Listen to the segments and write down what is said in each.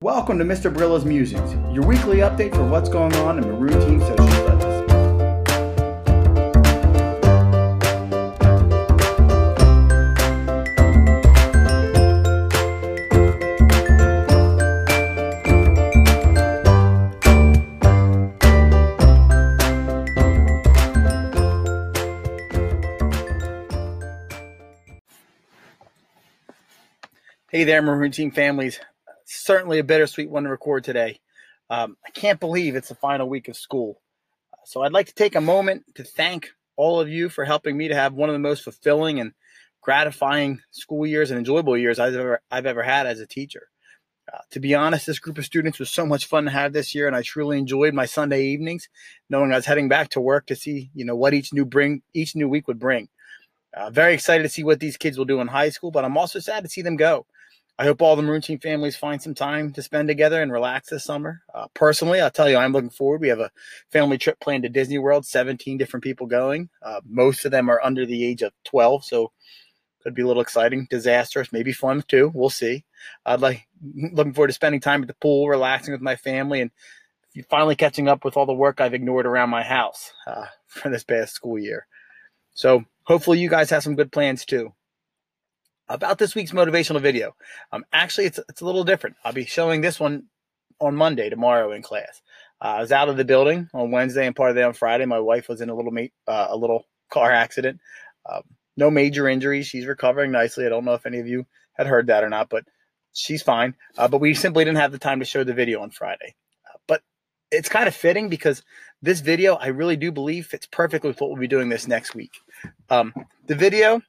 Welcome to Mr. Brilla's Musings, your weekly update for what's going on in Maroon Team Social Studies. Hey there, Maroon Team families. Certainly a bittersweet one to record today. Um, I can't believe it's the final week of school. So I'd like to take a moment to thank all of you for helping me to have one of the most fulfilling and gratifying school years and enjoyable years I've ever, I've ever had as a teacher. Uh, to be honest, this group of students was so much fun to have this year, and I truly enjoyed my Sunday evenings, knowing I was heading back to work to see, you know, what each new bring each new week would bring. Uh, very excited to see what these kids will do in high school, but I'm also sad to see them go. I hope all the Maroon Team families find some time to spend together and relax this summer. Uh, personally, I'll tell you, I'm looking forward. We have a family trip planned to Disney World, 17 different people going. Uh, most of them are under the age of 12, so could be a little exciting, disastrous, maybe fun too. We'll see. I'd like looking forward to spending time at the pool, relaxing with my family, and finally catching up with all the work I've ignored around my house uh, for this past school year. So hopefully, you guys have some good plans too about this week's motivational video. Um, actually, it's it's a little different. I'll be showing this one on Monday tomorrow in class. Uh, I was out of the building on Wednesday and part of the day on Friday. My wife was in a little uh, a little car accident. Um, no major injuries. She's recovering nicely. I don't know if any of you had heard that or not, but she's fine. Uh, but we simply didn't have the time to show the video on Friday. Uh, but it's kind of fitting because this video, I really do believe, fits perfectly with what we'll be doing this next week. Um, the video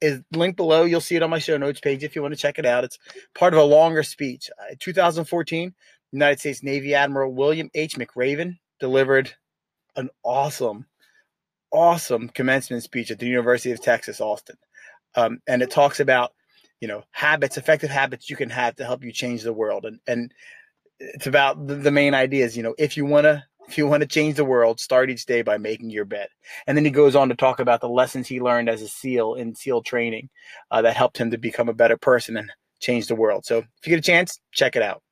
is linked below. You'll see it on my show notes page if you want to check it out. It's part of a longer speech. Uh, 2014, United States Navy Admiral William H. McRaven delivered an awesome, awesome commencement speech at the University of Texas, Austin. Um, and it talks about, you know, habits, effective habits you can have to help you change the world. And, and it's about the, the main ideas, you know, if you want to if you want to change the world, start each day by making your bed. And then he goes on to talk about the lessons he learned as a SEAL in SEAL training uh, that helped him to become a better person and change the world. So if you get a chance, check it out.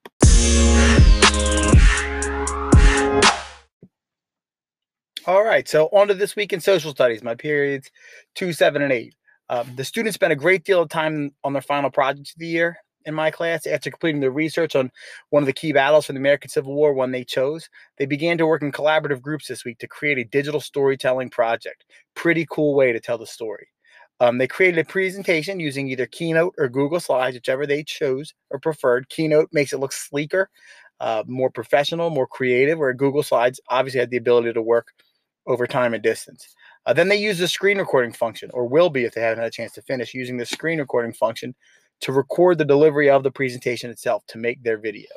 All right, so on to this week in social studies, my periods two, seven, and eight. Um, the students spent a great deal of time on their final projects of the year in my class, after completing their research on one of the key battles for the American Civil War, one they chose, they began to work in collaborative groups this week to create a digital storytelling project. Pretty cool way to tell the story. Um, they created a presentation using either Keynote or Google Slides, whichever they chose or preferred. Keynote makes it look sleeker, uh, more professional, more creative, where Google Slides obviously had the ability to work over time and distance. Uh, then they use the screen recording function, or will be if they haven't had a chance to finish, using the screen recording function to record the delivery of the presentation itself to make their video.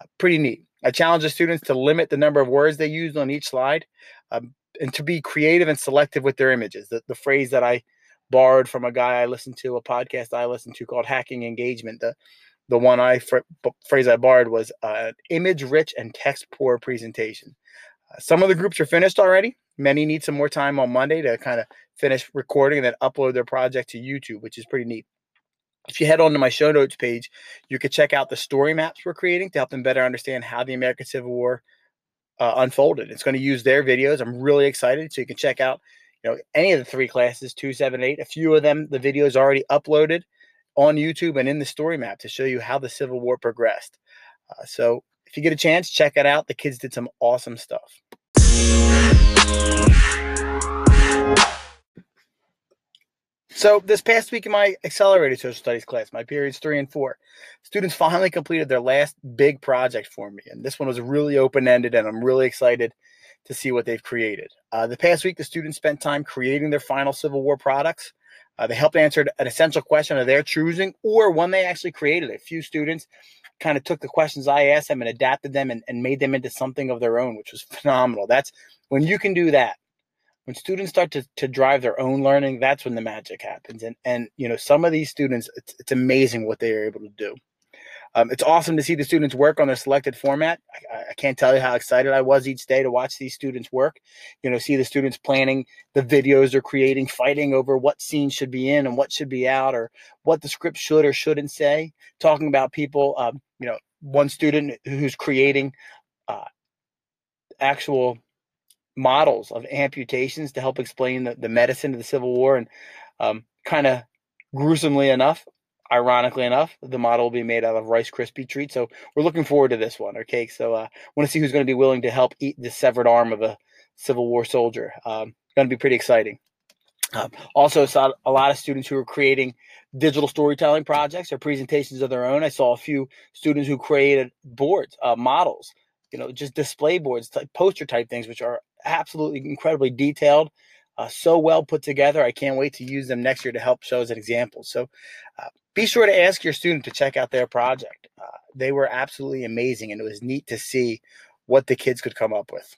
Uh, pretty neat. I challenge the students to limit the number of words they use on each slide um, and to be creative and selective with their images. The, the phrase that I borrowed from a guy I listened to, a podcast I listened to called Hacking Engagement. The, the one I fr- phrase I borrowed was uh, image rich and text poor presentation. Uh, some of the groups are finished already. Many need some more time on Monday to kind of finish recording and then upload their project to YouTube, which is pretty neat if you head on to my show notes page, you could check out the story maps we're creating to help them better understand how the American Civil War uh, unfolded. It's going to use their videos. I'm really excited. So you can check out, you know, any of the three classes, two, seven, eight. A few of them, the videos already uploaded on YouTube and in the story map to show you how the Civil War progressed. Uh, so if you get a chance, check it out. The kids did some awesome stuff. So this past week in my accelerated social studies class, my periods three and four, students finally completed their last big project for me. And this one was really open-ended and I'm really excited to see what they've created. Uh, the past week, the students spent time creating their final Civil War products. Uh, they helped answer an essential question of their choosing or one they actually created. A few students kind of took the questions I asked them and adapted them and, and made them into something of their own, which was phenomenal. That's when you can do that when students start to, to drive their own learning, that's when the magic happens. And and you know, some of these students, it's, it's amazing what they are able to do. Um, it's awesome to see the students work on their selected format. I, I, can't tell you how excited I was each day to watch these students work. You know, see the students planning the videos they're creating, fighting over what scene should be in and what should be out, or what the script should or shouldn't say. Talking about people, um, you know, one student who's creating uh, actual models of amputations to help explain the, the medicine of the Civil War. And um, kind of gruesomely enough, ironically enough, the model will be made out of Rice Krispie treats. So we're looking forward to this one. Okay, so I uh, want to see who's going to be willing to help eat the severed arm of a Civil War soldier. Um, going to be pretty exciting. Um, also, saw a lot of students who are creating digital storytelling projects or presentations of their own. I saw a few students who created boards, uh, models, you know, just display boards, type, poster type things, which are absolutely incredibly detailed, uh, so well put together. I can't wait to use them next year to help show as an example. So uh, be sure to ask your student to check out their project. Uh, they were absolutely amazing, and it was neat to see what the kids could come up with.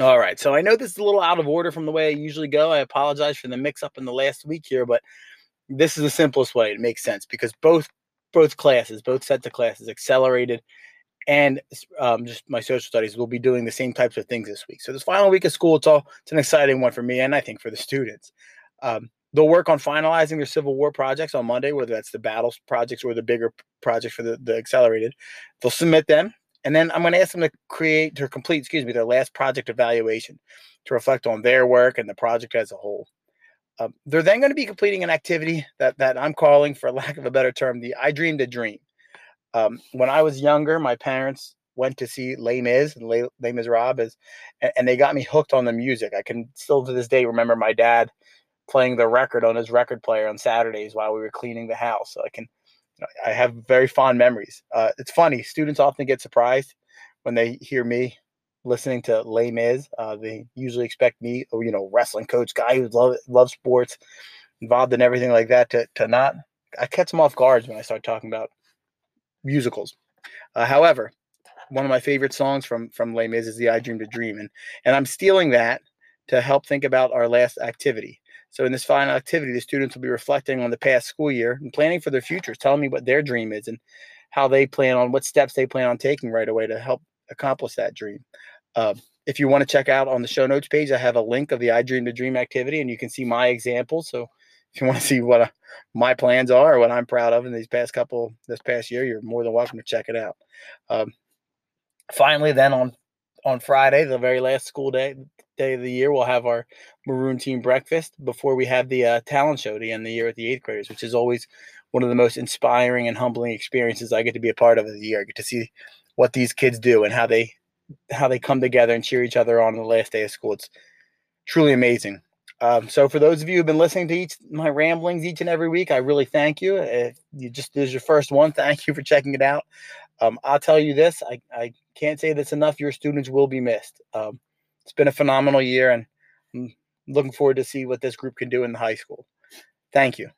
All right. So I know this is a little out of order from the way I usually go. I apologize for the mix up in the last week here, but this is the simplest way. It makes sense because both both classes, both sets of classes, accelerated and um, just my social studies will be doing the same types of things this week. So this final week of school, it's all it's an exciting one for me and I think for the students. Um, they'll work on finalizing their Civil War projects on Monday, whether that's the battles projects or the bigger projects for the, the accelerated. They'll submit them and then I'm going to ask them to create or complete, excuse me, their last project evaluation to reflect on their work and the project as a whole. Um, they're then going to be completing an activity that, that I'm calling, for lack of a better term, the I Dreamed a Dream. Um, when I was younger, my parents went to see Les Mis and Les, Les Miserables, and, and they got me hooked on the music. I can still to this day remember my dad playing the record on his record player on Saturdays while we were cleaning the house. So I can I have very fond memories. Uh, it's funny. Students often get surprised when they hear me listening to Les Mis. Uh, they usually expect me, or, oh, you know, wrestling coach guy who love loves sports, involved in everything like that, to to not. I catch them off guards when I start talking about musicals. Uh, however, one of my favorite songs from from Les Mis is "The I Dreamed a Dream," and and I'm stealing that to help think about our last activity. So in this final activity, the students will be reflecting on the past school year and planning for their futures, telling me what their dream is and how they plan on what steps they plan on taking right away to help accomplish that dream. Uh, if you want to check out on the show notes page, I have a link of the I Dream to Dream activity, and you can see my examples. So if you want to see what uh, my plans are or what I'm proud of in these past couple this past year, you're more than welcome to check it out. Um, finally, then on on Friday, the very last school day day of the year, we'll have our maroon team breakfast before we have the uh, talent show to end the year with the eighth graders, which is always one of the most inspiring and humbling experiences I get to be a part of the year. I get to see what these kids do and how they how they come together and cheer each other on the last day of school. It's truly amazing. Um, so for those of you who've been listening to each my ramblings each and every week, I really thank you. If you just this is your first one, thank you for checking it out. Um, I'll tell you this: I, I can't say this enough. Your students will be missed. Um, it's been a phenomenal year, and I'm looking forward to see what this group can do in the high school. Thank you.